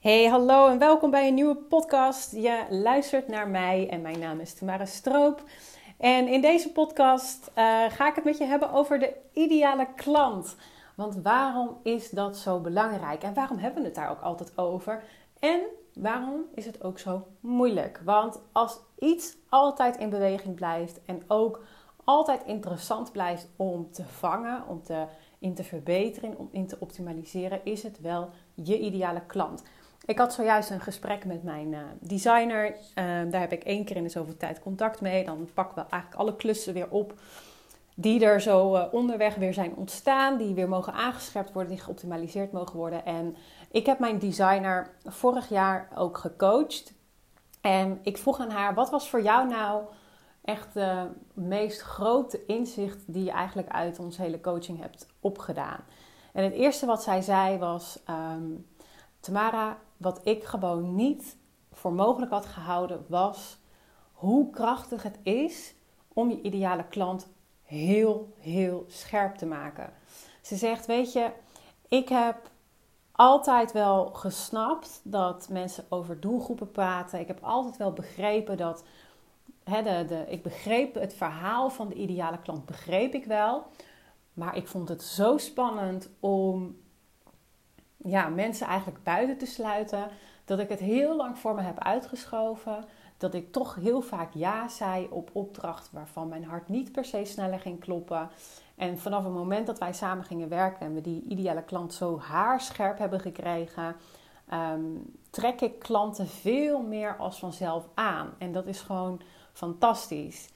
Hey, hallo en welkom bij een nieuwe podcast. Je luistert naar mij en mijn naam is Tamara Stroop. En in deze podcast uh, ga ik het met je hebben over de ideale klant. Want waarom is dat zo belangrijk? En waarom hebben we het daar ook altijd over? En waarom is het ook zo moeilijk? Want als iets altijd in beweging blijft en ook altijd interessant blijft om te vangen, om te, in te verbeteren, om in te optimaliseren, is het wel je ideale klant. Ik had zojuist een gesprek met mijn uh, designer. Uh, daar heb ik één keer in de zoveel tijd contact mee. Dan pakken we eigenlijk alle klussen weer op die er zo uh, onderweg weer zijn ontstaan. Die weer mogen aangescherpt worden, die geoptimaliseerd mogen worden. En ik heb mijn designer vorig jaar ook gecoacht. En ik vroeg aan haar, wat was voor jou nou echt de meest grote inzicht die je eigenlijk uit ons hele coaching hebt opgedaan? En het eerste wat zij zei was, um, Tamara, wat ik gewoon niet voor mogelijk had gehouden, was hoe krachtig het is om je ideale klant heel, heel scherp te maken. Ze zegt, weet je, ik heb altijd wel gesnapt dat mensen over doelgroepen praten. Ik heb altijd wel begrepen dat, hè, de, de, ik begreep het verhaal van de ideale klant, begreep ik wel. Maar ik vond het zo spannend om ja, mensen eigenlijk buiten te sluiten. Dat ik het heel lang voor me heb uitgeschoven. Dat ik toch heel vaak ja zei op opdracht waarvan mijn hart niet per se sneller ging kloppen. En vanaf het moment dat wij samen gingen werken en we die ideale klant zo haarscherp hebben gekregen, um, trek ik klanten veel meer als vanzelf aan. En dat is gewoon fantastisch.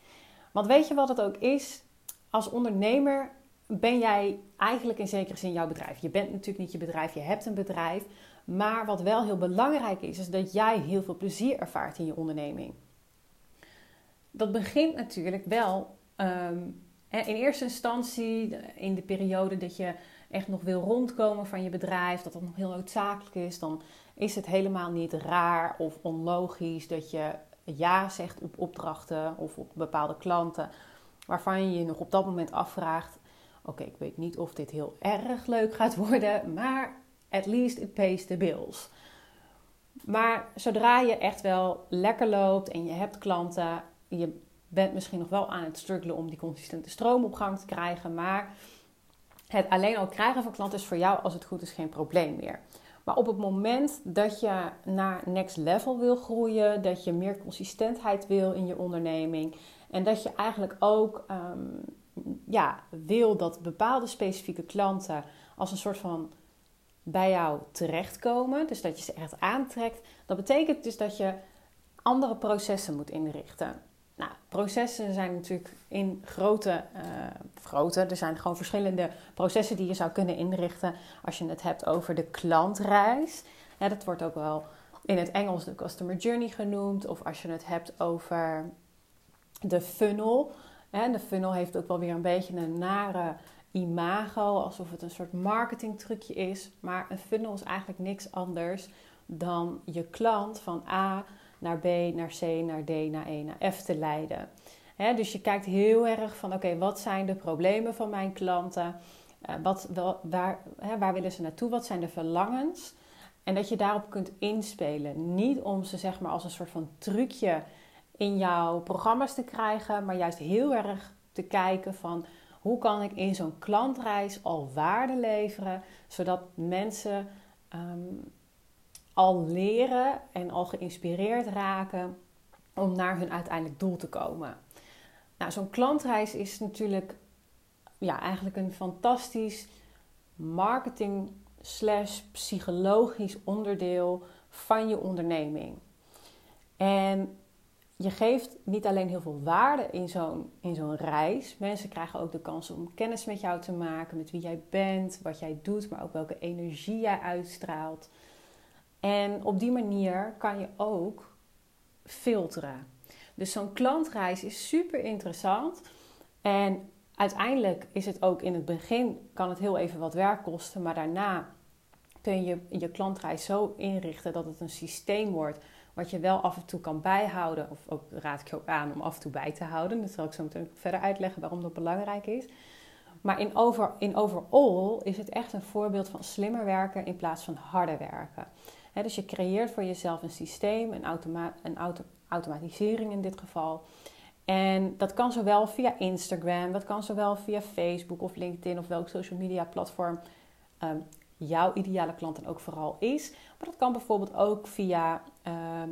Want weet je wat het ook is? Als ondernemer ben jij eigenlijk in zekere zin jouw bedrijf. Je bent natuurlijk niet je bedrijf, je hebt een bedrijf. Maar wat wel heel belangrijk is, is dat jij heel veel plezier ervaart in je onderneming. Dat begint natuurlijk wel um, in eerste instantie in de periode dat je echt nog wil rondkomen van je bedrijf, dat dat nog heel noodzakelijk is. Dan is het helemaal niet raar of onlogisch dat je ja zegt op opdrachten of op bepaalde klanten waarvan je je nog op dat moment afvraagt: oké, ik weet niet of dit heel erg leuk gaat worden, maar at least it pays the bills. Maar zodra je echt wel lekker loopt en je hebt klanten, je bent misschien nog wel aan het struggelen om die consistente stroom op gang te krijgen, maar het alleen al krijgen van klanten is voor jou als het goed is geen probleem meer. Maar op het moment dat je naar next level wil groeien, dat je meer consistentheid wil in je onderneming en dat je eigenlijk ook um, ja, wil dat bepaalde specifieke klanten als een soort van bij jou terechtkomen, dus dat je ze echt aantrekt, dat betekent dus dat je andere processen moet inrichten. Nou, processen zijn natuurlijk in grote, uh, grote, er zijn gewoon verschillende processen die je zou kunnen inrichten als je het hebt over de klantreis. Dat wordt ook wel in het Engels de customer journey genoemd, of als je het hebt over de funnel. De funnel heeft ook wel weer een beetje een nare imago, alsof het een soort marketingtrucje is. Maar een funnel is eigenlijk niks anders dan je klant van A naar B, naar C, naar D, naar E, naar F te leiden. dus je kijkt heel erg van oké, wat zijn de problemen van mijn klanten? Uh, wat, wel, waar, waar willen ze naartoe? Wat zijn de verlangens? En dat je daarop kunt inspelen. Niet om ze zeg maar als een soort van trucje in jouw programma's te krijgen, maar juist heel erg te kijken van hoe kan ik in zo'n klantreis al waarde leveren, zodat mensen um, al leren en al geïnspireerd raken om naar hun uiteindelijk doel te komen. Nou, zo'n klantreis is natuurlijk ja, eigenlijk een fantastisch marketing slash psychologisch onderdeel van je onderneming. En je geeft niet alleen heel veel waarde in zo'n, in zo'n reis. Mensen krijgen ook de kans om kennis met jou te maken, met wie jij bent, wat jij doet, maar ook welke energie jij uitstraalt. En op die manier kan je ook filteren. Dus zo'n klantreis is super interessant. En uiteindelijk is het ook in het begin kan het heel even wat werk kosten, maar daarna kun je je klantreis zo inrichten dat het een systeem wordt wat je wel af en toe kan bijhouden. Of ook raad ik je ook aan om af en toe bij te houden. Dat zal ik zo meteen verder uitleggen waarom dat belangrijk is. Maar in, over, in overall is het echt een voorbeeld van slimmer werken in plaats van harder werken. dus je creëert voor jezelf een systeem, een, automa een auto automatisering in dit geval. En dat kan zowel via Instagram, dat kan zowel via Facebook of LinkedIn of welk social media platform um, jouw ideale klant dan ook vooral is. Maar dat kan bijvoorbeeld ook via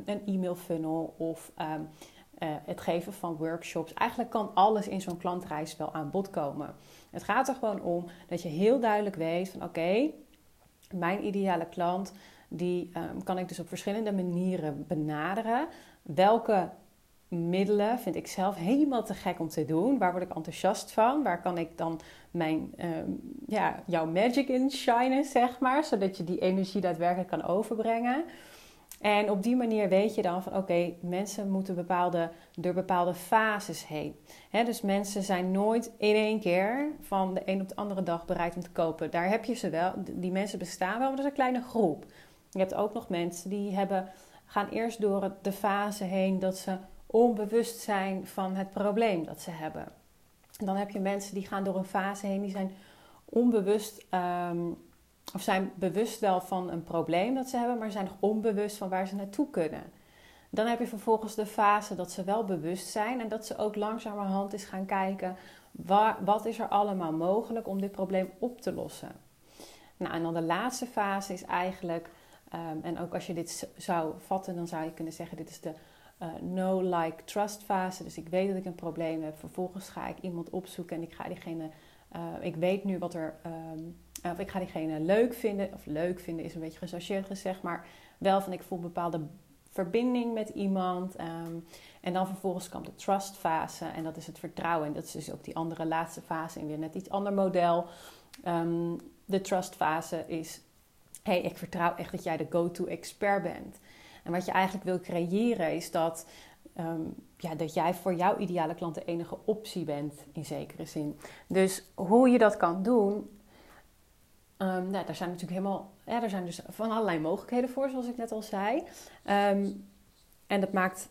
een e-mail funnel of um, uh, het geven van workshops. Eigenlijk kan alles in zo'n klantreis wel aan bod komen. Het gaat er gewoon om dat je heel duidelijk weet van oké, mijn ideale klant die um, kan ik dus op verschillende manieren benaderen. Welke middelen vind ik zelf helemaal te gek om te doen? Waar word ik enthousiast van? Waar kan ik dan mijn, ja, jouw magic in shinen, zeg maar, zodat je die energie daadwerkelijk kan overbrengen? En op die manier weet je dan van oké, mensen moeten bepaalde, door bepaalde fases heen. dus mensen zijn nooit in één keer van de een op de andere dag bereid om te kopen. Daar heb je ze wel, die mensen bestaan wel, maar dat is een kleine groep. Je hebt ook nog mensen die hebben, gaan eerst door de fase heen dat ze onbewust zijn van het probleem dat ze hebben. dan heb je mensen die gaan door een fase heen, die zijn onbewust um, of zijn bewust wel van een probleem dat ze hebben, maar zijn nog onbewust van waar ze naartoe kunnen. Dan heb je vervolgens de fase dat ze wel bewust zijn en dat ze ook langzamerhand eens gaan kijken wat is er allemaal mogelijk om dit probleem op te lossen. Nou, en dan de laatste fase is eigenlijk, um, en ook als je dit zou vatten, dan zou je kunnen zeggen: dit is de uh, no, like, trust fase. Dus ik weet dat ik een probleem heb. Vervolgens ga ik iemand opzoeken en ik ga diegene, uh, ik weet nu wat er. Um, of ik ga diegene leuk vinden, of leuk vinden is een beetje gechargeerd gezegd, maar wel van ik voel bepaalde verbinding met iemand. Um, en dan vervolgens komt de trust fase en dat is het vertrouwen. En dat is dus ook die andere laatste fase in weer net iets ander model. Um, de trust fase is, hey, ik vertrouw echt dat jij de go-to expert bent. En wat je eigenlijk wil creëren is dat, um, ja, dat jij voor jouw ideale klant de enige optie bent in zekere zin. Dus hoe je dat kan doen, Um, nou, daar zijn natuurlijk helemaal, ja, er zijn dus van allerlei mogelijkheden voor, zoals ik net al zei. Um, en dat maakt,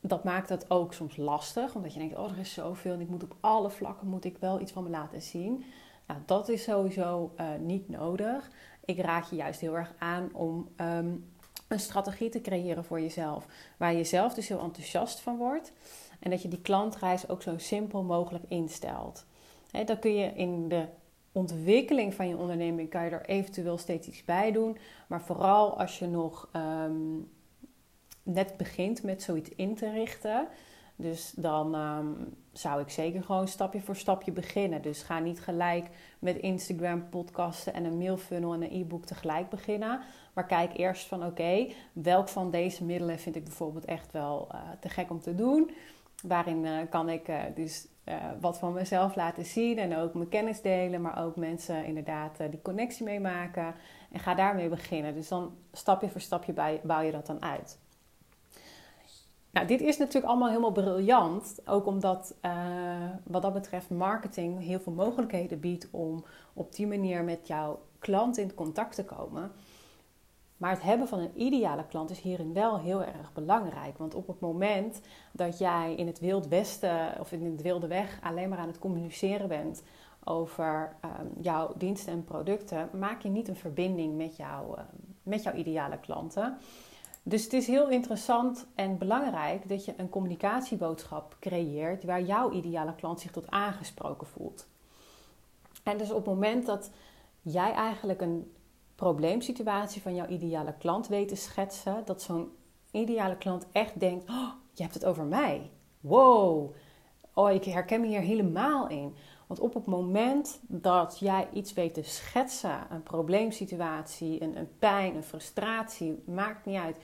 dat maakt het ook soms lastig, omdat je denkt, oh, er is zoveel en ik moet op alle vlakken moet ik wel iets van me laten zien. Nou, dat is sowieso uh, niet nodig. Ik raad je juist heel erg aan om um, een strategie te creëren voor jezelf, waar je zelf dus heel enthousiast van wordt en dat je die klantreis ook zo simpel mogelijk instelt. He, dan kun je in de ontwikkeling van je onderneming kan je er eventueel steeds iets bij doen. Maar vooral als je nog um, net begint met zoiets in te richten. Dus dan um, zou ik zeker gewoon stapje voor stapje beginnen. Dus ga niet gelijk met Instagram, podcasten en een mailfunnel en een e-book tegelijk beginnen. Maar kijk eerst van oké, welk van deze middelen vind ik bijvoorbeeld echt wel uh, te gek om te doen. Waarin uh, kan ik uh, dus uh, wat van mezelf laten zien en ook mijn kennis delen, maar ook mensen inderdaad uh, die connectie meemaken. En ga daarmee beginnen. Dus dan stapje voor stapje bouw je dat dan uit. Nou, dit is natuurlijk allemaal helemaal briljant. Ook omdat uh, wat dat betreft marketing heel veel mogelijkheden biedt om op die manier met jouw klant in contact te komen. Maar het hebben van een ideale klant is hierin wel heel erg belangrijk. Want op het moment dat jij in het Wild Westen of in het Wilde Weg alleen maar aan het communiceren bent over um, jouw diensten en producten, maak je niet een verbinding met, jou, um, met jouw ideale klanten. Dus het is heel interessant en belangrijk dat je een communicatieboodschap creëert waar jouw ideale klant zich tot aangesproken voelt. En dus op het moment dat jij eigenlijk een probleemsituatie van jouw ideale klant weet te schetsen, dat zo'n ideale klant echt denkt: oh, je hebt het over mij. Wow, oh, ik herken me hier helemaal in. Want op het moment dat jij iets weet te schetsen, een probleemsituatie, een, een pijn, een frustratie, maakt niet uit,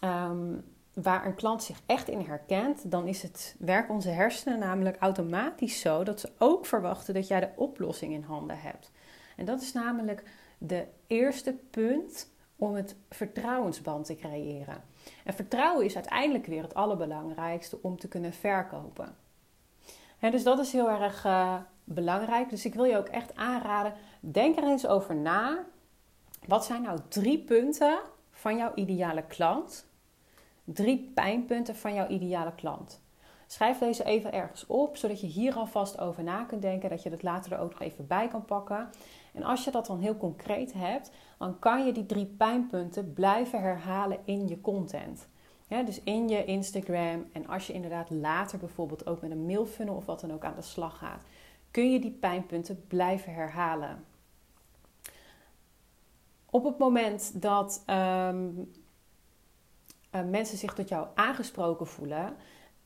ehm, waar een klant zich echt in herkent, dan is het werk onze hersenen namelijk automatisch zo dat ze ook verwachten dat jij de oplossing in handen hebt. En dat is namelijk de eerste punt om het vertrouwensband te creëren. En vertrouwen is uiteindelijk weer het allerbelangrijkste om te kunnen verkopen. dus dat is heel erg uh, belangrijk. Dus ik wil je ook echt aanraden, denk er eens over na. Wat zijn nou drie punten van jouw ideale klant? Drie pijnpunten van jouw ideale klant. Schrijf deze even ergens op, zodat je hier alvast over na kunt denken, dat je het later er ook nog even bij kan pakken. En als je dat dan heel concreet hebt, dan kan je die drie pijnpunten blijven herhalen in je content. Dus in je Instagram en als je inderdaad later bijvoorbeeld ook met een mailfunnel of wat dan ook aan de slag gaat, kun je die pijnpunten blijven herhalen. Op het moment dat ehm, eh, mensen zich tot jou aangesproken voelen,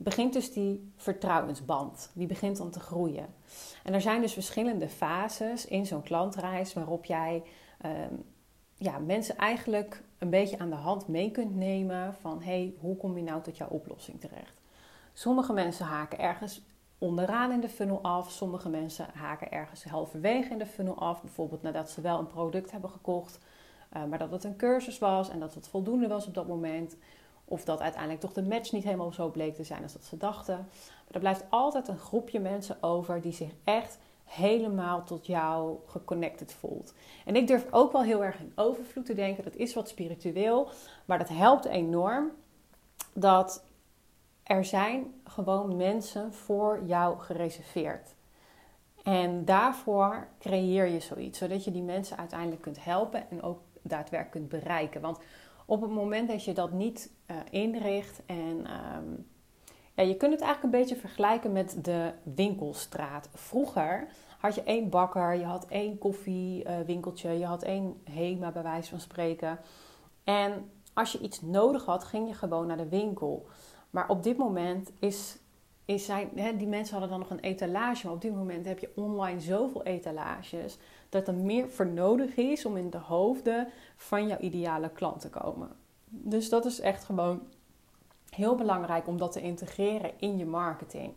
begint dus die vertrouwensband. Die begint dan te groeien. En er zijn dus verschillende fases in zo'n klantreis waarop jij ehm, ja, mensen eigenlijk een beetje aan de hand mee kunt nemen van hey, hoe kom je nou tot jouw oplossing terecht? Sommige mensen haken ergens onderaan in de funnel af. Sommige mensen haken ergens halverwege in de funnel af. Bijvoorbeeld nadat ze wel een product hebben gekocht, uh, maar dat het een cursus was en dat het voldoende was op dat moment. Of dat uiteindelijk toch de match niet helemaal zo bleek te zijn als dat ze dachten. Maar er blijft altijd een groepje mensen over die zich echt helemaal tot jou geconnected voelt. En ik durf ook wel heel erg in overvloed te denken. Dat is wat spiritueel, maar dat helpt enorm. Dat er zijn gewoon mensen voor jou gereserveerd. En daarvoor creëer je zoiets, zodat je die mensen uiteindelijk kunt helpen en ook daadwerkelijk kunt bereiken. Want op het moment dat je dat niet uh, inricht en ehm, ja, je kunt het eigenlijk een beetje vergelijken met de winkelstraat. Vroeger had je één bakker, je had één koffiewinkeltje, je had één HEMA bij wijze van spreken. En als je iets nodig had, ging je gewoon naar de winkel. Maar op dit moment is, is zijn, hè, die mensen hadden dan nog een etalage. Maar op dit moment heb je online zoveel etalages dat er meer voor nodig is om in de hoofden van jouw ideale klant te komen. Dus dat is echt gewoon heel belangrijk om dat te integreren in je marketing.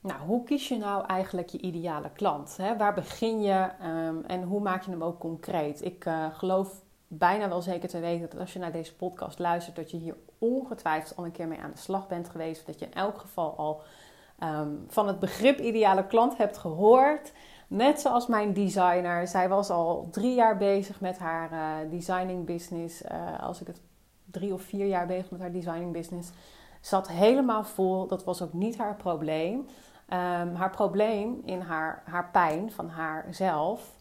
Nou, hoe kies je nou eigenlijk je ideale klant? Hè? Waar begin je um, en hoe maak je hem ook concreet? Ik uh, geloof bijna wel zeker te weten dat als je naar deze podcast luistert, dat je hier ongetwijfeld al een keer mee aan de slag bent geweest. Dat je in elk geval al um, van het begrip ideale klant hebt gehoord. Net zoals mijn designer. Zij was al drie jaar bezig met haar uh, designing business. Uh, als ik het drie of vier jaar bezig met haar designing business. Zat helemaal vol. Dat was ook niet haar probleem. Um, haar probleem in haar, haar pijn van haarzelf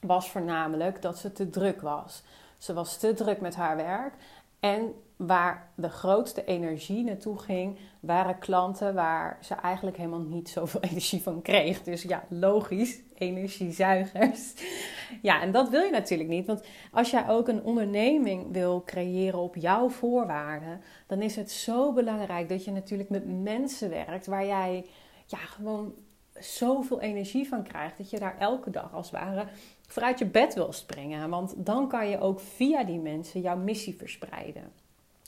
was voornamelijk dat ze te druk was. Ze was te druk met haar werk. En waar de grootste energie naartoe ging, waren klanten waar ze eigenlijk helemaal niet zoveel energie van kreeg. Dus ja, logisch, energiezuigers. Ja, en dat wil je natuurlijk niet. Want als jij ook een onderneming wil creëren op jouw voorwaarden, dan is het zo belangrijk dat je natuurlijk met mensen werkt waar jij ja, gewoon zoveel energie van krijgt. Dat je daar elke dag als het ware vooruit je bed wil springen. Want dan kan je ook via die mensen jouw missie verspreiden.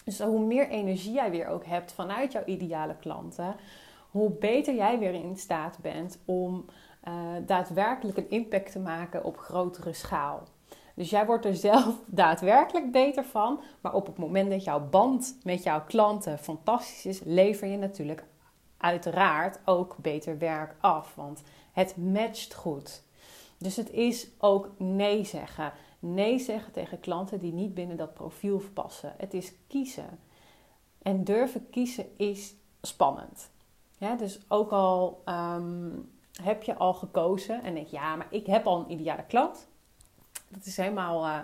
Dus hoe meer energie jij weer ook hebt vanuit jouw ideale klanten, hoe beter jij weer in staat bent om uh, daadwerkelijk een impact te maken op grotere schaal. Dus jij wordt er zelf daadwerkelijk beter van, maar op het moment dat jouw band met jouw klanten fantastisch is, lever je natuurlijk uiteraard ook beter werk af, want het matcht goed. Dus het is ook nee zeggen. Nee zeggen tegen klanten die niet binnen dat profiel passen. Het is kiezen. En durven kiezen is spannend. Ja, dus ook al ehm, heb je al gekozen en denk ja, maar ik heb al een ideale klant. Dat is helemaal. Uh,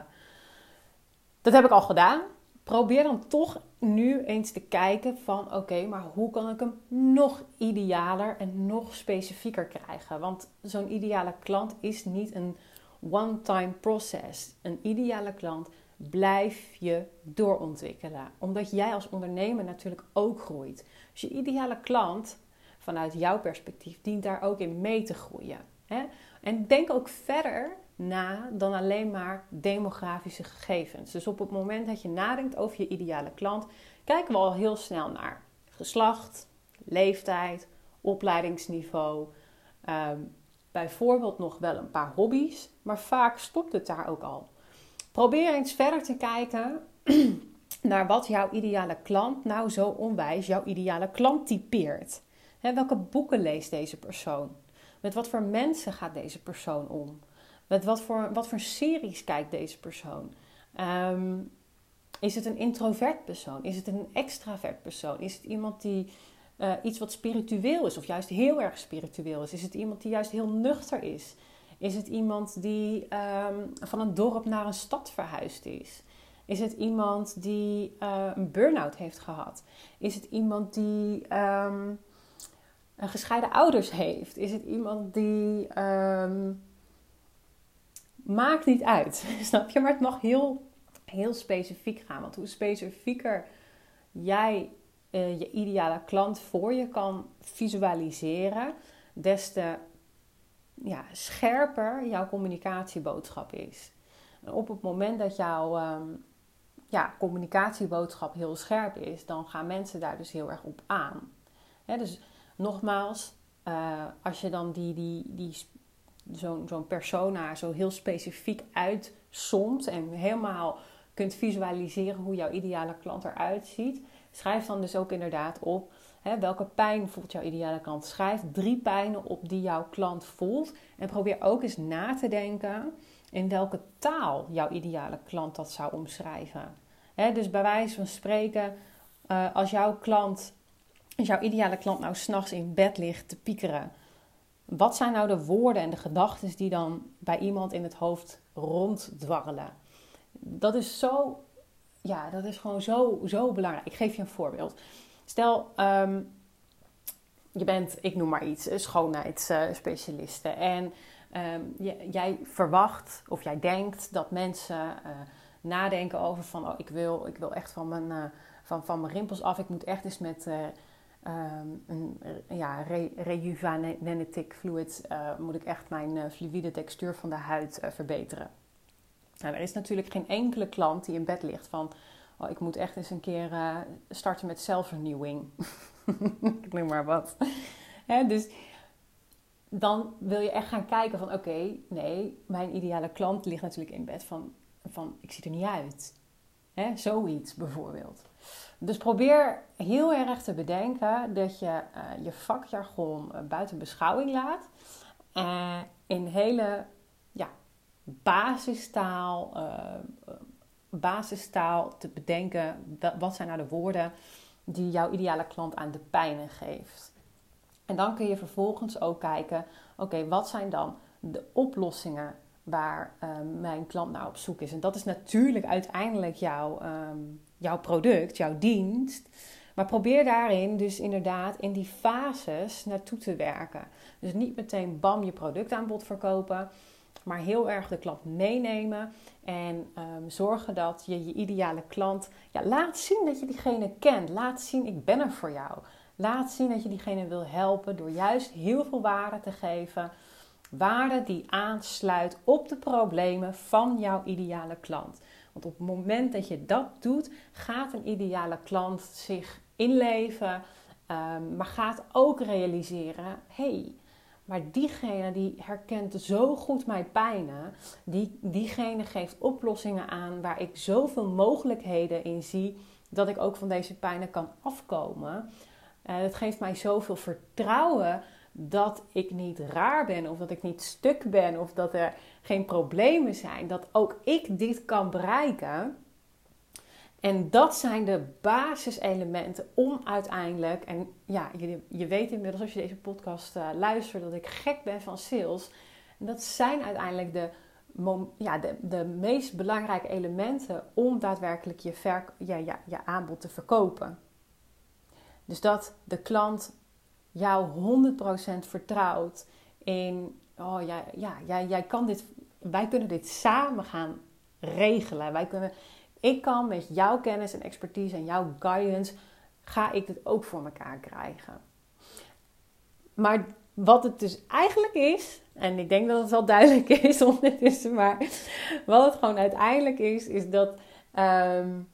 dat heb ik al gedaan. Probeer dan toch nu eens te kijken van oké, maar hoe kan ik hem nog idealer en nog specifieker krijgen? Want zo'n ideale klant is niet een one-time process. Een ideale klant blijf je doorontwikkelen, omdat jij als ondernemer natuurlijk ook groeit. Dus je ideale klant vanuit jouw perspectief dient daar ook in mee te groeien. Hè? En denk ook verder na dan alleen maar demografische gegevens. Dus op het moment dat je nadenkt over je ideale klant, kijken we al heel snel naar geslacht, leeftijd, opleidingsniveau. Ehm, bijvoorbeeld nog wel een paar hobby's, maar vaak stopt het daar ook al. Probeer eens verder te kijken naar wat jouw ideale klant nou zo onwijs jouw ideale klant typeert. welke boeken leest deze persoon? Met wat voor mensen gaat deze persoon om? Met wat voor, wat voor series kijkt deze persoon? Um, is het een introvert persoon? Is het een extravert persoon? Is het iemand die uh, iets wat spiritueel is of juist heel erg spiritueel is? Is het iemand die juist heel nuchter is? Is het iemand die um, van een dorp naar een stad verhuisd is? Is het iemand die uh, een burn-out heeft gehad? Is het iemand die een gescheiden ouders heeft? Is het iemand die. Maakt niet uit, snap je? Maar het mag heel, heel specifiek gaan. Want hoe specifieker jij uh, je ideale klant voor je kan visualiseren, des te ja, scherper jouw communicatieboodschap is. En op het moment dat jouw um, ja, communicatieboodschap heel scherp is, dan gaan mensen daar dus heel erg op aan. dus nogmaals, uh, als je dan die, die, die, zo'n persona zo heel specifiek uitsomt en helemaal kunt visualiseren hoe jouw ideale klant eruit ziet, schrijf dan dus ook inderdaad op hè, welke pijn voelt jouw ideale klant. Schrijf drie pijnen op die jouw klant voelt en probeer ook eens na te denken in welke taal jouw ideale klant dat zou omschrijven. dus bij wijze van spreken, uh, als jouw klant, als jouw ideale klant nou s'nachts in bed ligt te piekeren, wat zijn nou de woorden en de gedachten die dan bij iemand in het hoofd ronddwarrelen? Dat is zo, ja, dat is gewoon zo, zo belangrijk. Ik geef je een voorbeeld. Stel, um, je bent, ik noem maar iets, schoonheidsspecialiste. En um, jij verwacht of jij denkt dat mensen uh, nadenken over van, oh, ik wil, ik wil echt van mijn, uh, van, van mijn rimpels af. Ik moet echt eens met uh, um, een ja, re, fluid, moet ik echt mijn fluïde textuur van de huid verbeteren. Nou, er is natuurlijk geen enkele klant die in bed ligt van, oh, ik moet echt eens een keer starten met zelfvernieuwing. ik noem maar wat. dus dan wil je echt gaan kijken van oké, nee, mijn ideale klant ligt natuurlijk in bed van, van ik zie er niet uit. Hè, zoiets bijvoorbeeld. Dus probeer heel erg te bedenken dat je uh, je vakjargon uh, buiten beschouwing laat. Uh, in hele ja, basistaal, basistaal te bedenken. wat zijn nou de woorden die jouw ideale klant aan de pijnen geeft. En dan kun je vervolgens ook kijken, oké, wat zijn dan de oplossingen waar um, mijn klant naar op zoek is? En dat is natuurlijk uiteindelijk jouw, um, jouw product, jouw dienst. Maar probeer daarin dus inderdaad in die fases naartoe te werken. Dus niet meteen bam je productaanbod verkopen, maar heel erg de klant meenemen en um, zorgen dat je je ideale klant, ja, laat zien dat je diegene kent. Laat zien, ik ben er voor jou. Laat zien dat je diegene wil helpen door juist heel veel waarde te geven. Waarde die aansluit op de problemen van jouw ideale klant. Want op het moment dat je dat doet, gaat een ideale klant zich inleven, um, maar gaat ook realiseren: hey, maar diegene die herkent zo goed mijn pijnen, die, diegene geeft oplossingen aan waar ik zoveel mogelijkheden in zie dat ik ook van deze pijnen kan afkomen. Uh, het geeft mij zoveel vertrouwen dat ik niet raar ben of dat ik niet stuk ben of dat er geen problemen zijn. Dat ook ik dit kan bereiken. En dat zijn de basiselementen om uiteindelijk, en ja, je, je weet inmiddels als je deze podcast uh, luistert dat ik gek ben van sales. En dat zijn uiteindelijk de, ja, de, de meest belangrijke elementen om daadwerkelijk je, ja, ja, je aanbod te verkopen. Dus dat de klant jou 100% vertrouwt in, oh ja, ja jij, jij kan dit, wij kunnen dit samen gaan regelen. Wij kunnen, ik kan met jouw kennis en expertise en jouw guidance, ga ik dit ook voor elkaar krijgen. Maar wat het dus eigenlijk is, en ik denk dat het wel duidelijk is ondertussen, maar wat het gewoon uiteindelijk is, is dat um,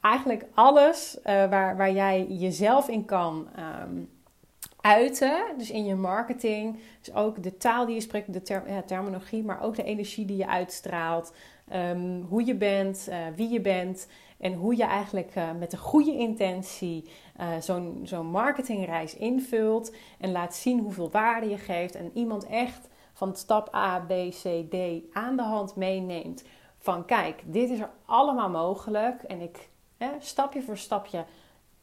eigenlijk alles uh, waar, waar jij jezelf in kan um, uiten, dus in je marketing, dus ook de taal die je spreekt, de ja, terminologie, maar ook de energie die je uitstraalt, um, hoe je bent, uh, wie je bent en hoe je eigenlijk uh, met een goede intentie uh, zo'n marketingreis invult en laat zien hoeveel waarde je geeft en iemand echt van stap A, B, C, D aan de hand meeneemt van kijk, dit is er allemaal mogelijk en ik stapje voor stapje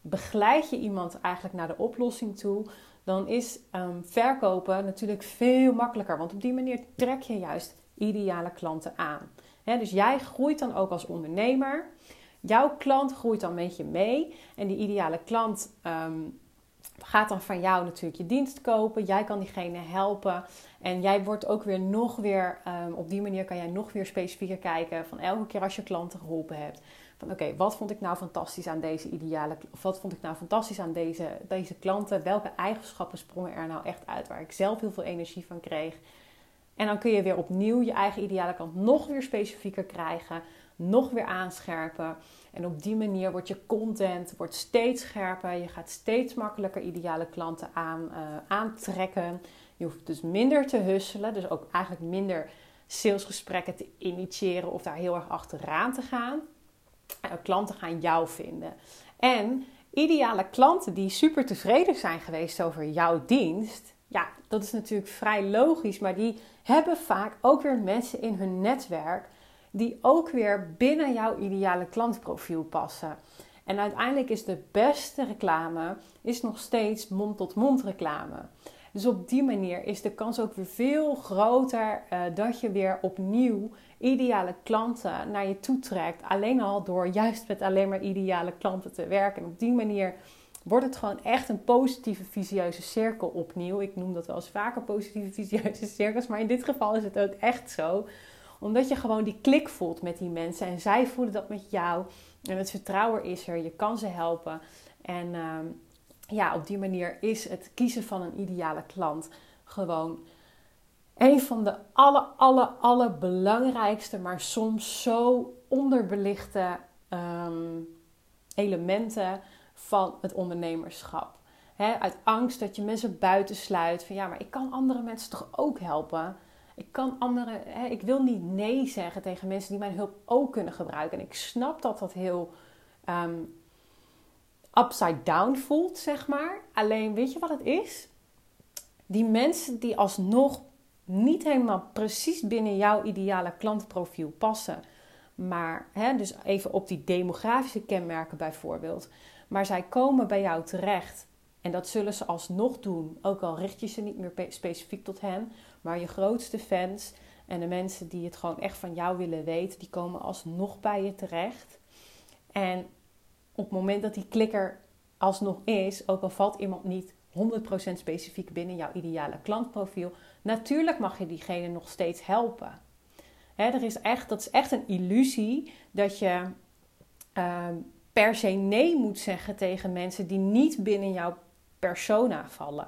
begeleid je iemand eigenlijk naar de oplossing toe, dan is um, verkopen natuurlijk veel makkelijker. Want op die manier trek je juist ideale klanten aan. dus jij groeit dan ook als ondernemer. Jouw klant groeit dan met je mee. En die ideale klant ehm, gaat dan van jou natuurlijk je dienst kopen. Jij kan diegene helpen. En jij wordt ook weer nog weer, um, op die manier kan jij nog weer specifieker kijken van elke keer als je klanten geholpen hebt. Van oké, wat vond ik nou fantastisch aan deze ideale, of wat vond ik nou fantastisch aan deze, deze klanten? Welke eigenschappen sprongen er nou echt uit waar ik zelf heel veel energie van kreeg? En dan kun je weer opnieuw je eigen ideale klant nog weer specifieker krijgen, nog weer aanscherpen. En op die manier wordt je content wordt steeds scherper. Je gaat steeds makkelijker ideale klanten aan, uh, aantrekken. Je hoeft dus minder te husselen, dus ook eigenlijk minder salesgesprekken te initiëren of daar heel erg achteraan te gaan. Uh, klanten gaan jou vinden. En ideale klanten die super tevreden zijn geweest over jouw dienst, ja, dat is natuurlijk vrij logisch, maar die hebben vaak ook weer mensen in hun netwerk die ook weer binnen jouw ideale klantprofiel passen. En uiteindelijk is de beste reclame is nog steeds mond-tot-mond reclame. Dus op die manier is de kans ook weer veel groter uh, dat je weer opnieuw ideale klanten naar je toe trekt. Alleen al door juist met alleen maar ideale klanten te werken. En op die manier wordt het gewoon echt een positieve visieuze cirkel opnieuw. Ik noem dat wel eens vaker positieve visieuze cirkels, maar in dit geval is het ook echt zo. Omdat je gewoon die klik voelt met die mensen en zij voelen dat met jou. En het vertrouwen is er, je kan ze helpen. En ehm, ja, op die manier is het kiezen van een ideale klant gewoon een van de alle, alle, alle belangrijkste, maar soms zo onderbelichte um, elementen van het ondernemerschap. uit angst dat je mensen buitensluit. Van ja, maar ik kan andere mensen toch ook helpen? Ik kan andere, ik wil niet nee zeggen tegen mensen die mijn hulp ook kunnen gebruiken. En ik snap dat dat heel ehm, upside down voelt, zeg maar. Alleen weet je wat het is? Die mensen die alsnog niet helemaal precies binnen jouw ideale klantprofiel passen. Maar hè, dus even op die demografische kenmerken bijvoorbeeld. Maar zij komen bij jou terecht. En dat zullen ze alsnog doen. Ook al richt je ze niet meer specifiek tot hen. Maar je grootste fans en de mensen die het gewoon echt van jou willen weten, die komen alsnog bij je terecht. En op het moment dat die klikker alsnog is, ook al valt iemand niet 100% specifiek binnen jouw ideale klantprofiel, natuurlijk mag je diegene nog steeds helpen. er is echt, dat is echt een illusie dat je ehm, per se nee moet zeggen tegen mensen die niet binnen jouw persona vallen.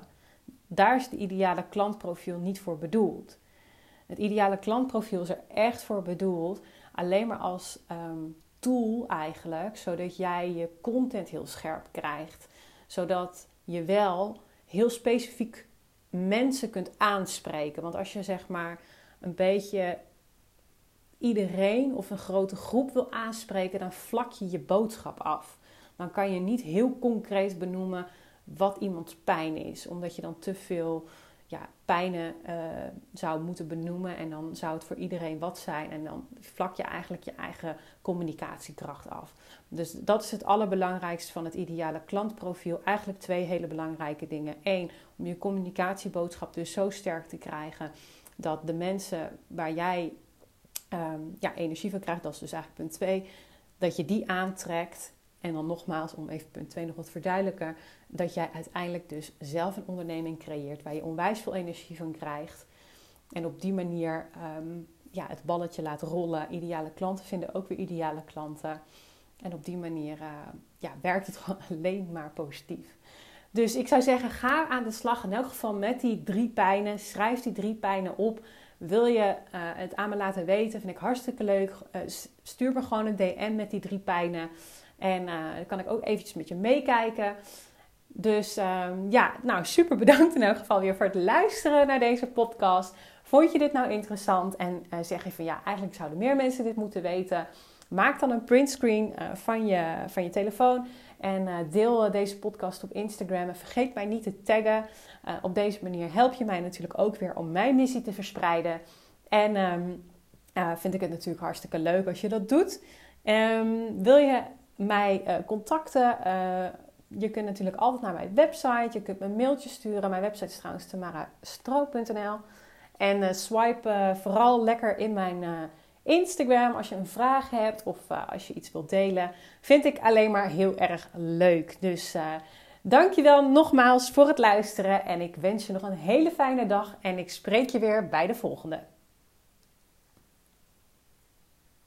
Daar is het ideale klantprofiel niet voor bedoeld. Het ideale klantprofiel is er echt voor bedoeld alleen maar als ehm, tool eigenlijk, zodat jij je content heel scherp krijgt. Zodat je wel heel specifiek mensen kunt aanspreken. Want als je zeg maar een beetje iedereen of een grote groep wil aanspreken, dan vlak je je boodschap af. Dan kan je niet heel concreet benoemen wat iemands pijn is, omdat je dan te veel ja, pijnen uh, zou moeten benoemen en dan zou het voor iedereen wat zijn en dan vlak je eigenlijk je eigen communicatiekracht af. Dus dat is het allerbelangrijkste van het ideale klantprofiel. Eigenlijk twee hele belangrijke dingen. Eén, om je communicatieboodschap dus zo sterk te krijgen dat de mensen waar jij um, ja, energie van krijgt, dat is dus eigenlijk punt 2, dat je die aantrekt. En dan nogmaals, om even punt 2 nog wat verduidelijken, dat jij uiteindelijk dus zelf een onderneming creëert waar je onwijs veel energie van krijgt. En op die manier um, ja, het balletje laat rollen. Ideale klanten vinden ook weer ideale klanten. En op die manier uh, ja, werkt het gewoon alleen maar positief. Dus ik zou zeggen, ga aan de slag in elk geval met die drie pijnen. Schrijf die drie pijnen op. Wil je uh, het aan me laten weten? Vind ik hartstikke leuk. Uh, stuur me gewoon een DM met die drie pijnen. En uh, dan kan ik ook eventjes met je meekijken. Dus um, ja, nou super bedankt in elk geval weer voor het luisteren naar deze podcast. Vond je dit nou interessant? En zeg je van ja, eigenlijk zouden meer mensen dit moeten weten. Maak dan een printscreen van, je, van je telefoon en deel deze podcast op Instagram. En vergeet mij niet te taggen. Op deze manier help je mij natuurlijk ook weer om mijn missie te verspreiden. En uh, vind ik het natuurlijk hartstikke leuk als je dat doet. Um, wil je mij uh, contacten? Uh, je kunt natuurlijk altijd naar mijn website. Je kunt me een mailtje sturen. Mijn website is trouwens tamarastro.nl. En swipe vooral lekker in mijn Instagram als je een vraag hebt of als je iets wilt delen. Vind ik alleen maar heel erg leuk. Dus dankjewel nogmaals voor het luisteren. En ik wens je nog een hele fijne dag. En ik spreek je weer bij de volgende.